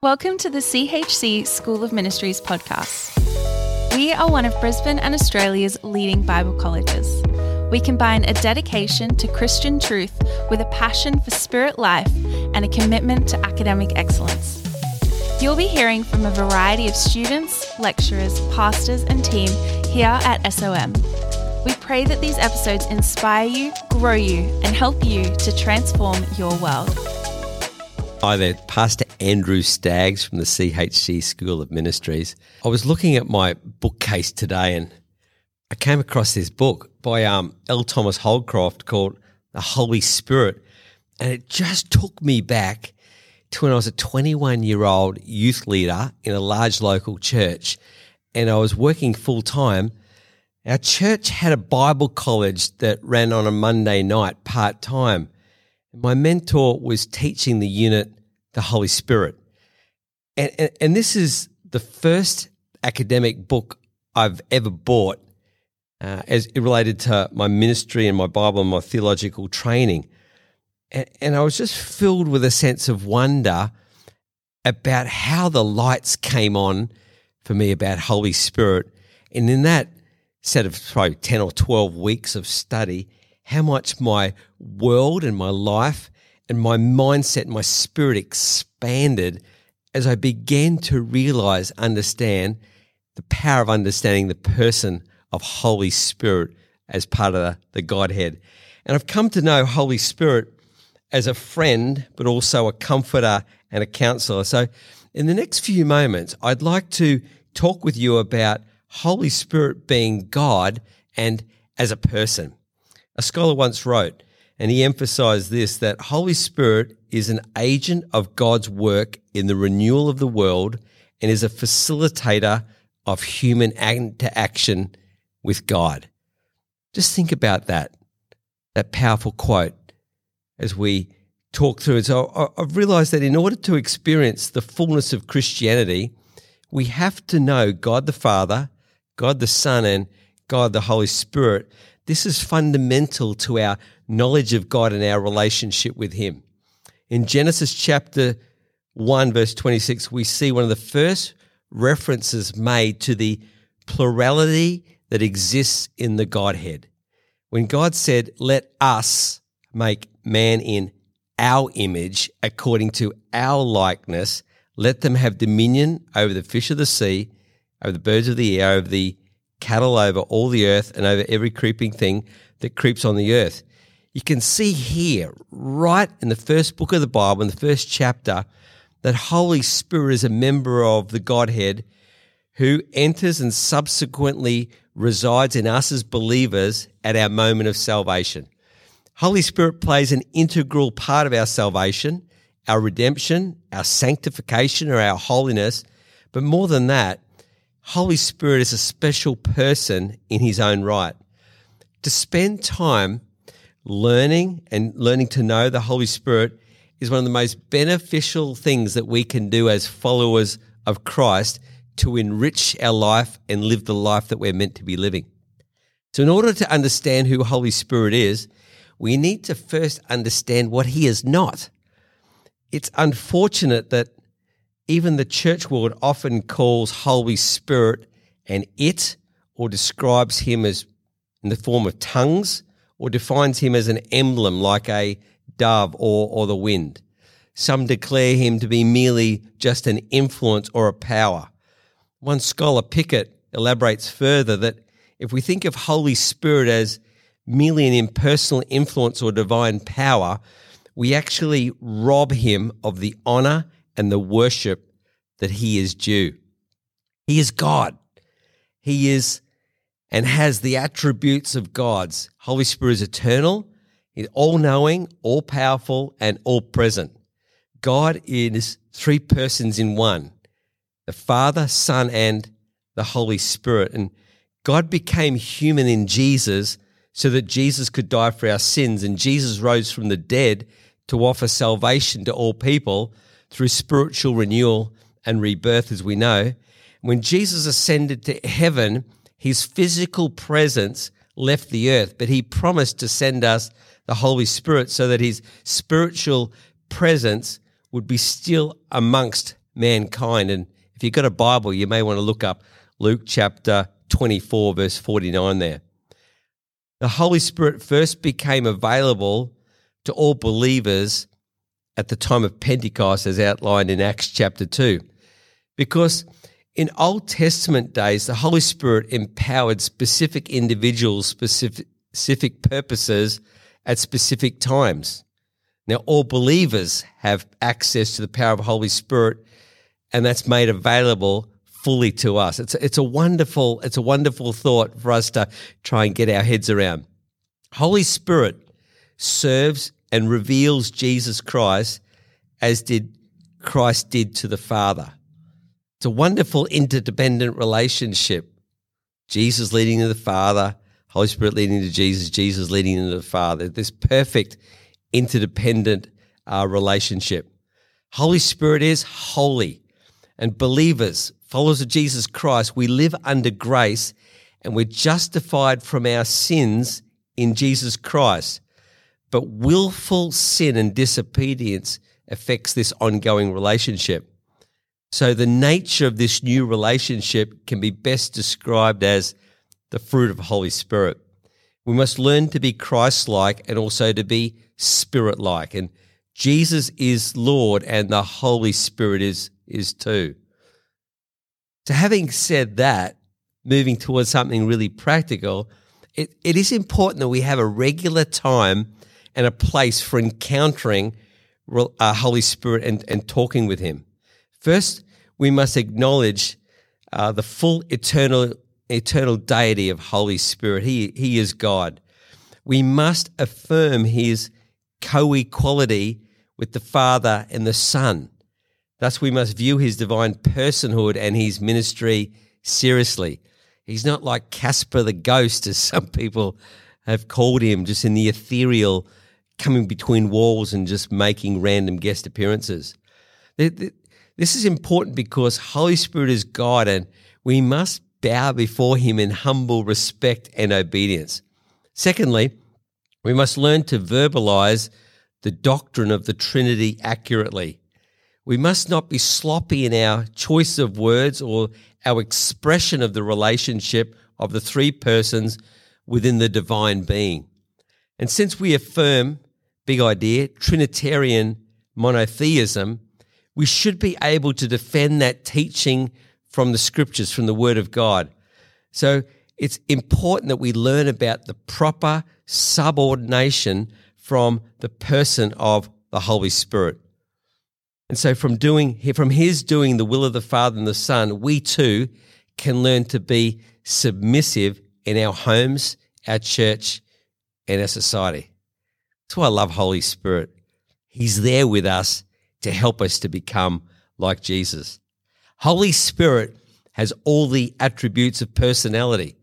Welcome to the CHC School of Ministries podcast. We are one of Brisbane and Australia's leading Bible colleges. We combine a dedication to Christian truth with a passion for spirit life and a commitment to academic excellence. You'll be hearing from a variety of students, lecturers, pastors, and team here at SOM. We pray that these episodes inspire you, grow you, and help you to transform your world. Hi there, Pastor Andrew Staggs from the CHC School of Ministries. I was looking at my bookcase today and I came across this book by um, L. Thomas Holdcroft called The Holy Spirit. And it just took me back to when I was a 21 year old youth leader in a large local church and I was working full time. Our church had a Bible college that ran on a Monday night part time. My mentor was teaching the unit the Holy Spirit. And, and, and this is the first academic book I've ever bought uh, as it related to my ministry and my Bible and my theological training. And, and I was just filled with a sense of wonder about how the lights came on for me about Holy Spirit. And in that set of probably 10 or 12 weeks of study, how much my world and my life and my mindset, and my spirit expanded as I began to realize, understand the power of understanding the person of Holy Spirit as part of the, the Godhead. And I've come to know Holy Spirit as a friend, but also a comforter and a counselor. So, in the next few moments, I'd like to talk with you about Holy Spirit being God and as a person. A scholar once wrote, and he emphasized this that Holy Spirit is an agent of God's work in the renewal of the world and is a facilitator of human interaction with God. Just think about that, that powerful quote as we talk through it. So I've realized that in order to experience the fullness of Christianity, we have to know God the Father, God the Son, and God the Holy Spirit. This is fundamental to our knowledge of God and our relationship with Him. In Genesis chapter 1, verse 26, we see one of the first references made to the plurality that exists in the Godhead. When God said, Let us make man in our image, according to our likeness, let them have dominion over the fish of the sea, over the birds of the air, over the cattle, over all the earth, and over every creeping thing that creeps on the earth. You can see here, right in the first book of the Bible, in the first chapter, that Holy Spirit is a member of the Godhead who enters and subsequently resides in us as believers at our moment of salvation. Holy Spirit plays an integral part of our salvation, our redemption, our sanctification, or our holiness. But more than that, Holy Spirit is a special person in his own right. To spend time learning and learning to know the Holy Spirit is one of the most beneficial things that we can do as followers of Christ to enrich our life and live the life that we're meant to be living. So, in order to understand who Holy Spirit is, we need to first understand what He is not. It's unfortunate that even the church world often calls Holy Spirit an it or describes Him as in the form of tongues or defines Him as an emblem like a dove or, or the wind. Some declare Him to be merely just an influence or a power. One scholar, Pickett, elaborates further that if we think of Holy Spirit as merely an impersonal influence or divine power, we actually rob him of the honor and the worship that he is due. He is God. He is and has the attributes of God's. Holy Spirit is eternal, all knowing, all powerful, and all present. God is three persons in one the Father, Son, and the Holy Spirit. And God became human in Jesus so that Jesus could die for our sins. And Jesus rose from the dead to offer salvation to all people through spiritual renewal and rebirth, as we know. When Jesus ascended to heaven, his physical presence left the earth, but he promised to send us the Holy Spirit so that his spiritual presence would be still amongst mankind. And if you've got a Bible, you may want to look up Luke chapter 24, verse 49 there. The Holy Spirit first became available to all believers at the time of Pentecost, as outlined in Acts chapter 2. Because in Old Testament days, the Holy Spirit empowered specific individuals, specific, specific purposes at specific times. Now, all believers have access to the power of the Holy Spirit, and that's made available fully to us. It's, it's a wonderful, it's a wonderful thought for us to try and get our heads around. Holy Spirit serves and reveals Jesus Christ as did Christ did to the Father. It's a wonderful interdependent relationship. Jesus leading to the Father, Holy Spirit leading to Jesus, Jesus leading to the Father. This perfect interdependent uh, relationship. Holy Spirit is holy, and believers, followers of Jesus Christ, we live under grace and we're justified from our sins in Jesus Christ. But willful sin and disobedience affects this ongoing relationship. So, the nature of this new relationship can be best described as the fruit of the Holy Spirit. We must learn to be Christ like and also to be spirit like. And Jesus is Lord and the Holy Spirit is, is too. So, having said that, moving towards something really practical, it, it is important that we have a regular time and a place for encountering uh, Holy Spirit and, and talking with Him. First, we must acknowledge uh, the full eternal eternal deity of Holy Spirit. He, he is God. We must affirm His co equality with the Father and the Son. Thus, we must view his divine personhood and his ministry seriously. He's not like Casper the ghost, as some people have called him, just in the ethereal, coming between walls and just making random guest appearances. This is important because Holy Spirit is God and we must bow before him in humble respect and obedience. Secondly, we must learn to verbalize the doctrine of the Trinity accurately. We must not be sloppy in our choice of words or our expression of the relationship of the three persons within the divine being. And since we affirm, big idea, Trinitarian monotheism, we should be able to defend that teaching from the scriptures, from the Word of God. So it's important that we learn about the proper subordination from the person of the Holy Spirit. And so from doing from his doing the will of the Father and the Son, we too can learn to be submissive in our homes, our church, and our society. That's why I love Holy Spirit. He's there with us to help us to become like Jesus. Holy Spirit has all the attributes of personality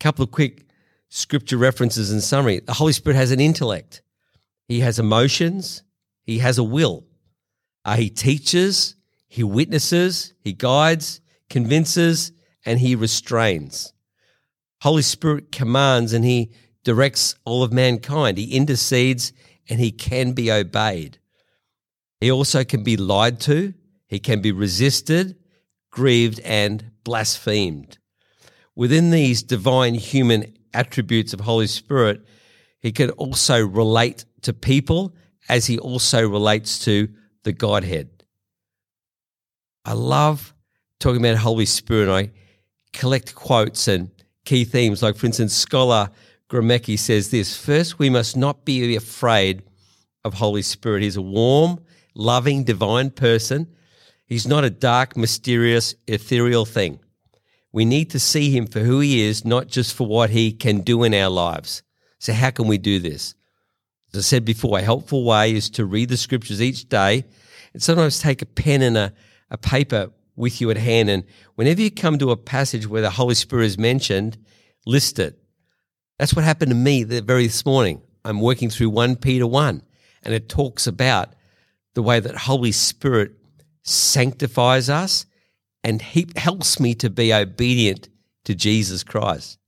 A couple of quick scripture references and summary. The Holy Spirit has an intellect, He has emotions, He has a will. Uh, he teaches, He witnesses, He guides, convinces, and He restrains. Holy Spirit commands and He directs all of mankind. He intercedes and He can be obeyed. He also can be lied to, He can be resisted, grieved, and blasphemed within these divine human attributes of Holy Spirit, he can also relate to people as he also relates to the Godhead. I love talking about Holy Spirit. I collect quotes and key themes. Like, for instance, scholar Gromacki says this First, we must not be afraid of Holy Spirit. He's a warm, loving, divine person. He's not a dark, mysterious, ethereal thing. We need to see him for who he is, not just for what he can do in our lives. So, how can we do this? As I said before, a helpful way is to read the scriptures each day and sometimes take a pen and a, a paper with you at hand. And whenever you come to a passage where the Holy Spirit is mentioned, list it. That's what happened to me the very this morning. I'm working through 1 Peter 1, and it talks about the way that Holy Spirit sanctifies us and he helps me to be obedient to Jesus Christ.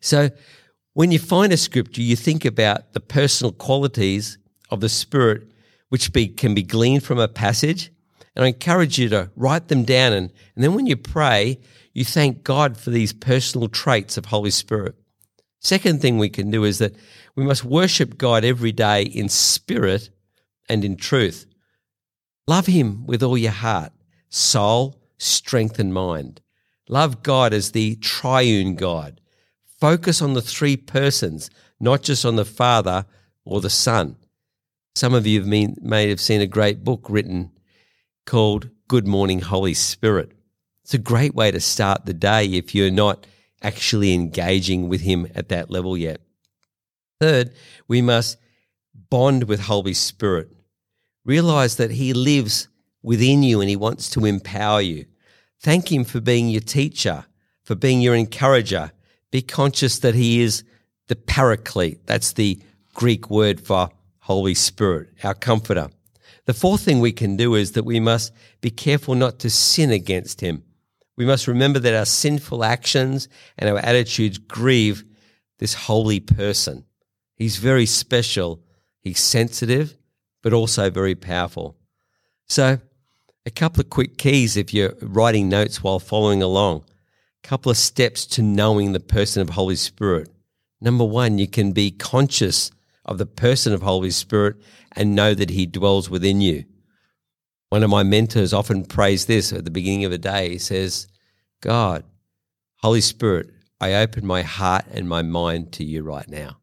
So when you find a scripture, you think about the personal qualities of the Spirit which be, can be gleaned from a passage And I encourage you to write them down. And, and then when you pray, you thank God for these personal traits of Holy Spirit. Second thing we can do is that we must worship God every day in spirit and in truth. Love Him with all your heart, soul, strength, and mind. Love God as the triune God. Focus on the three persons, not just on the Father or the Son. Some of you may have seen a great book written called Good Morning Holy Spirit. It's a great way to start the day if you're not actually engaging with Him at that level yet. Third, we must bond with Holy Spirit. Realize that He lives within you and He wants to empower you. Thank Him for being your teacher, for being your encourager. Be conscious that He is the paraclete. That's the Greek word for Holy Spirit, our comforter. The fourth thing we can do is that we must be careful not to sin against Him. We must remember that our sinful actions and our attitudes grieve this holy person. He's very special. He's sensitive, but also very powerful. So, a couple of quick keys if you're writing notes while following along. A couple of steps to knowing the person of Holy Spirit. Number one, you can be conscious of the person of Holy Spirit and know that He dwells within you. One of my mentors often prays this at the beginning of a day. He says, God, Holy Spirit, I open my heart and my mind to you right now.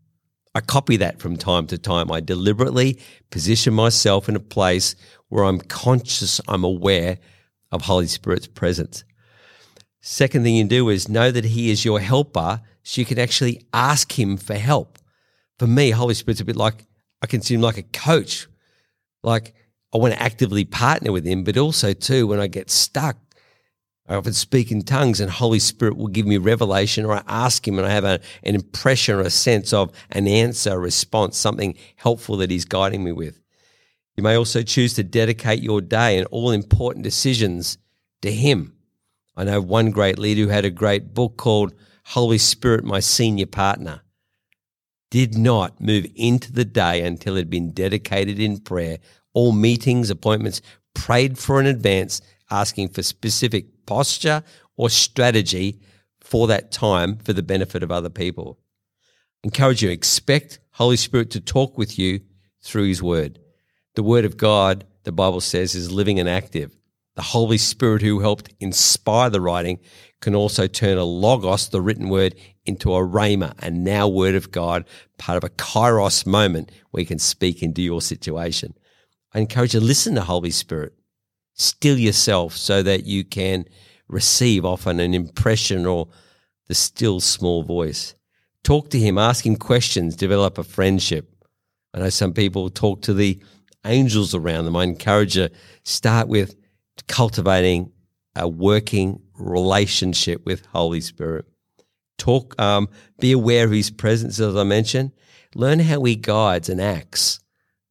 I copy that from time to time. I deliberately position myself in a place where I'm conscious, I'm aware of Holy Spirit's presence. Second thing you do is know that He is your helper so you can actually ask Him for help. For me, Holy Spirit's a bit like, I consider Him like a coach. Like, I want to actively partner with Him, but also, too, when I get stuck, I often speak in tongues and Holy Spirit will give me revelation or I ask Him and I have a, an impression or a sense of an answer, a response, something helpful that He's guiding me with. You may also choose to dedicate your day and all important decisions to Him. I know one great leader who had a great book called Holy Spirit, My Senior Partner. Did not move into the day until it had been dedicated in prayer. All meetings, appointments, prayed for in advance, asking for specific posture or strategy for that time for the benefit of other people. Encourage you, expect Holy Spirit to talk with you through His Word. The Word of God, the Bible says, is living and active. The Holy Spirit who helped inspire the writing can also turn a logos, the written word, into a rhema, a now word of God, part of a kairos moment where you can speak into your situation. I encourage you to listen to Holy Spirit. Still yourself so that you can receive often an impression or the still small voice. Talk to him, ask him questions, develop a friendship. I know some people talk to the angels around them. I encourage you start with cultivating a working relationship with Holy Spirit. Talk, um, be aware of His presence, as I mentioned. Learn how He guides and acts.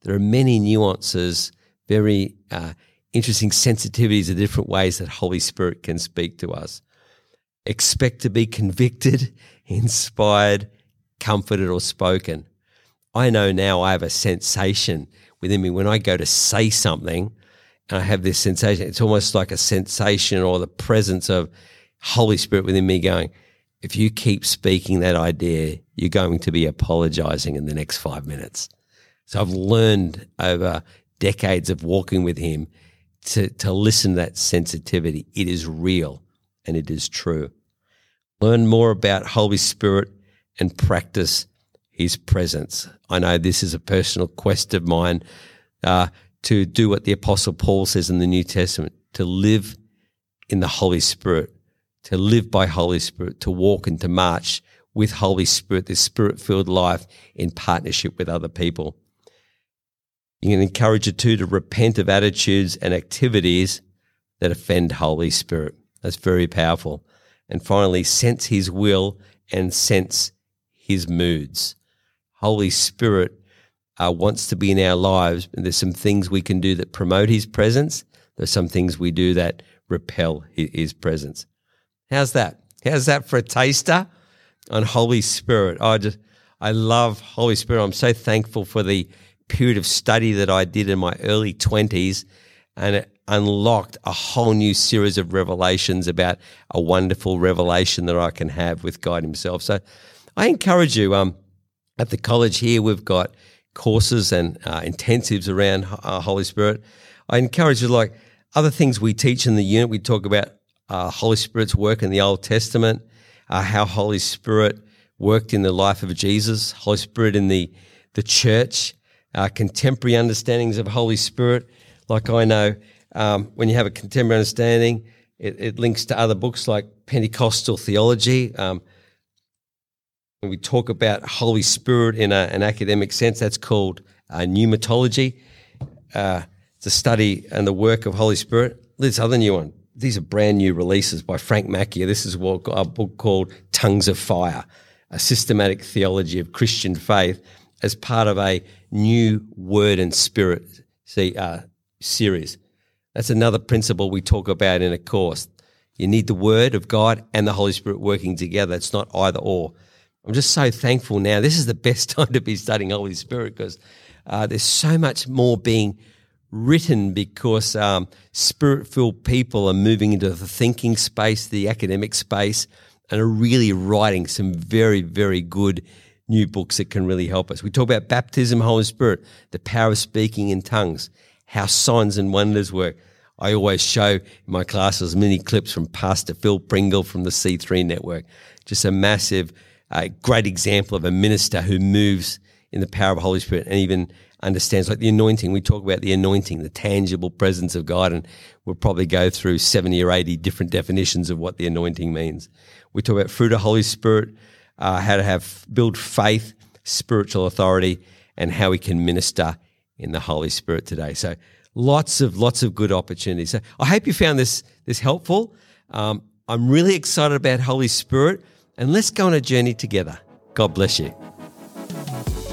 There are many nuances, very uh, interesting sensitivities of different ways that Holy Spirit can speak to us. Expect to be convicted, inspired, comforted, or spoken. I know now I have a sensation within me when I go to say something I have this sensation. It's almost like a sensation or the presence of Holy Spirit within me going, if you keep speaking that idea, you're going to be apologizing in the next five minutes. So I've learned over decades of walking with him to, to listen to that sensitivity. It is real and it is true. Learn more about Holy Spirit and practice his presence. I know this is a personal quest of mine. Uh, to do what the Apostle Paul says in the New Testament to live in the Holy Spirit, to live by Holy Spirit, to walk and to march with Holy Spirit, this spirit filled life in partnership with other people. You can encourage you too to repent of attitudes and activities that offend Holy Spirit. That's very powerful. And finally, sense His will and sense His moods. Holy Spirit uh, wants to be in our lives. And there's some things we can do that promote his presence. There's some things we do that repel his presence. How's that? How's that for a taster on Holy Spirit? I just, I love Holy Spirit. I'm so thankful for the period of study that I did in my early 20s. And it, unlocked a whole new series of revelations about a wonderful revelation that I can have with God Himself. So I encourage you. Um, at the college here, we've got courses and uh, intensives around uh, Holy Spirit. I encourage you, like other things we teach in the unit, we talk about uh, Holy Spirit's work in the Old Testament, uh, how Holy Spirit worked in the life of Jesus, Holy Spirit in the the church, uh, contemporary understandings of Holy Spirit. Like I know, um, when you have a contemporary understanding, it, it, links to other books like Pentecostal theology. Um, when we talk about Holy Spirit in a, an academic sense, that's called uh, pneumatology. Uh, a study and the work of Holy Spirit. This other new one. These are brand new releases by Frank Macchia. This is what, a book called Tongues of Fire, a systematic theology of Christian faith as part of a new word and spirit see, uh, series. That's another principle we talk about in a course. You need the word of God and the Holy Spirit working together. It's not either or. I'm just so thankful now. This is the best time to be studying Holy Spirit because uh, there's so much more being written because um, spirit filled people are moving into the thinking space, the academic space, and are really writing some very, very good new books that can really help us. We talk about baptism, Holy Spirit, the power of speaking in tongues, how signs and wonders work. I always show in my classes many clips from Pastor Phil Pringle from the C3 network. Just a massive, uh, great example of a minister who moves in the power of the Holy Spirit and even understands like the anointing. We talk about the anointing, the tangible presence of God, and we'll probably go through 70 or 80 different definitions of what the anointing means. We talk about fruit of the Holy Spirit, uh, how to have build faith, spiritual authority, and how we can minister in the Holy Spirit today. So lots of lots of good opportunities. So I hope you found this this helpful. Um, I'm really excited about Holy Spirit, and let's go on a journey together. God bless you.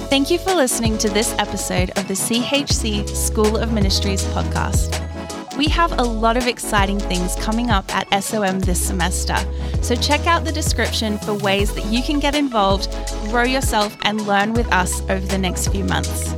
Thank you for listening to this episode of the CHC School of Ministries podcast. We have a lot of exciting things coming up at SOM this semester, so check out the description for ways that you can get involved, grow yourself, and learn with us over the next few months.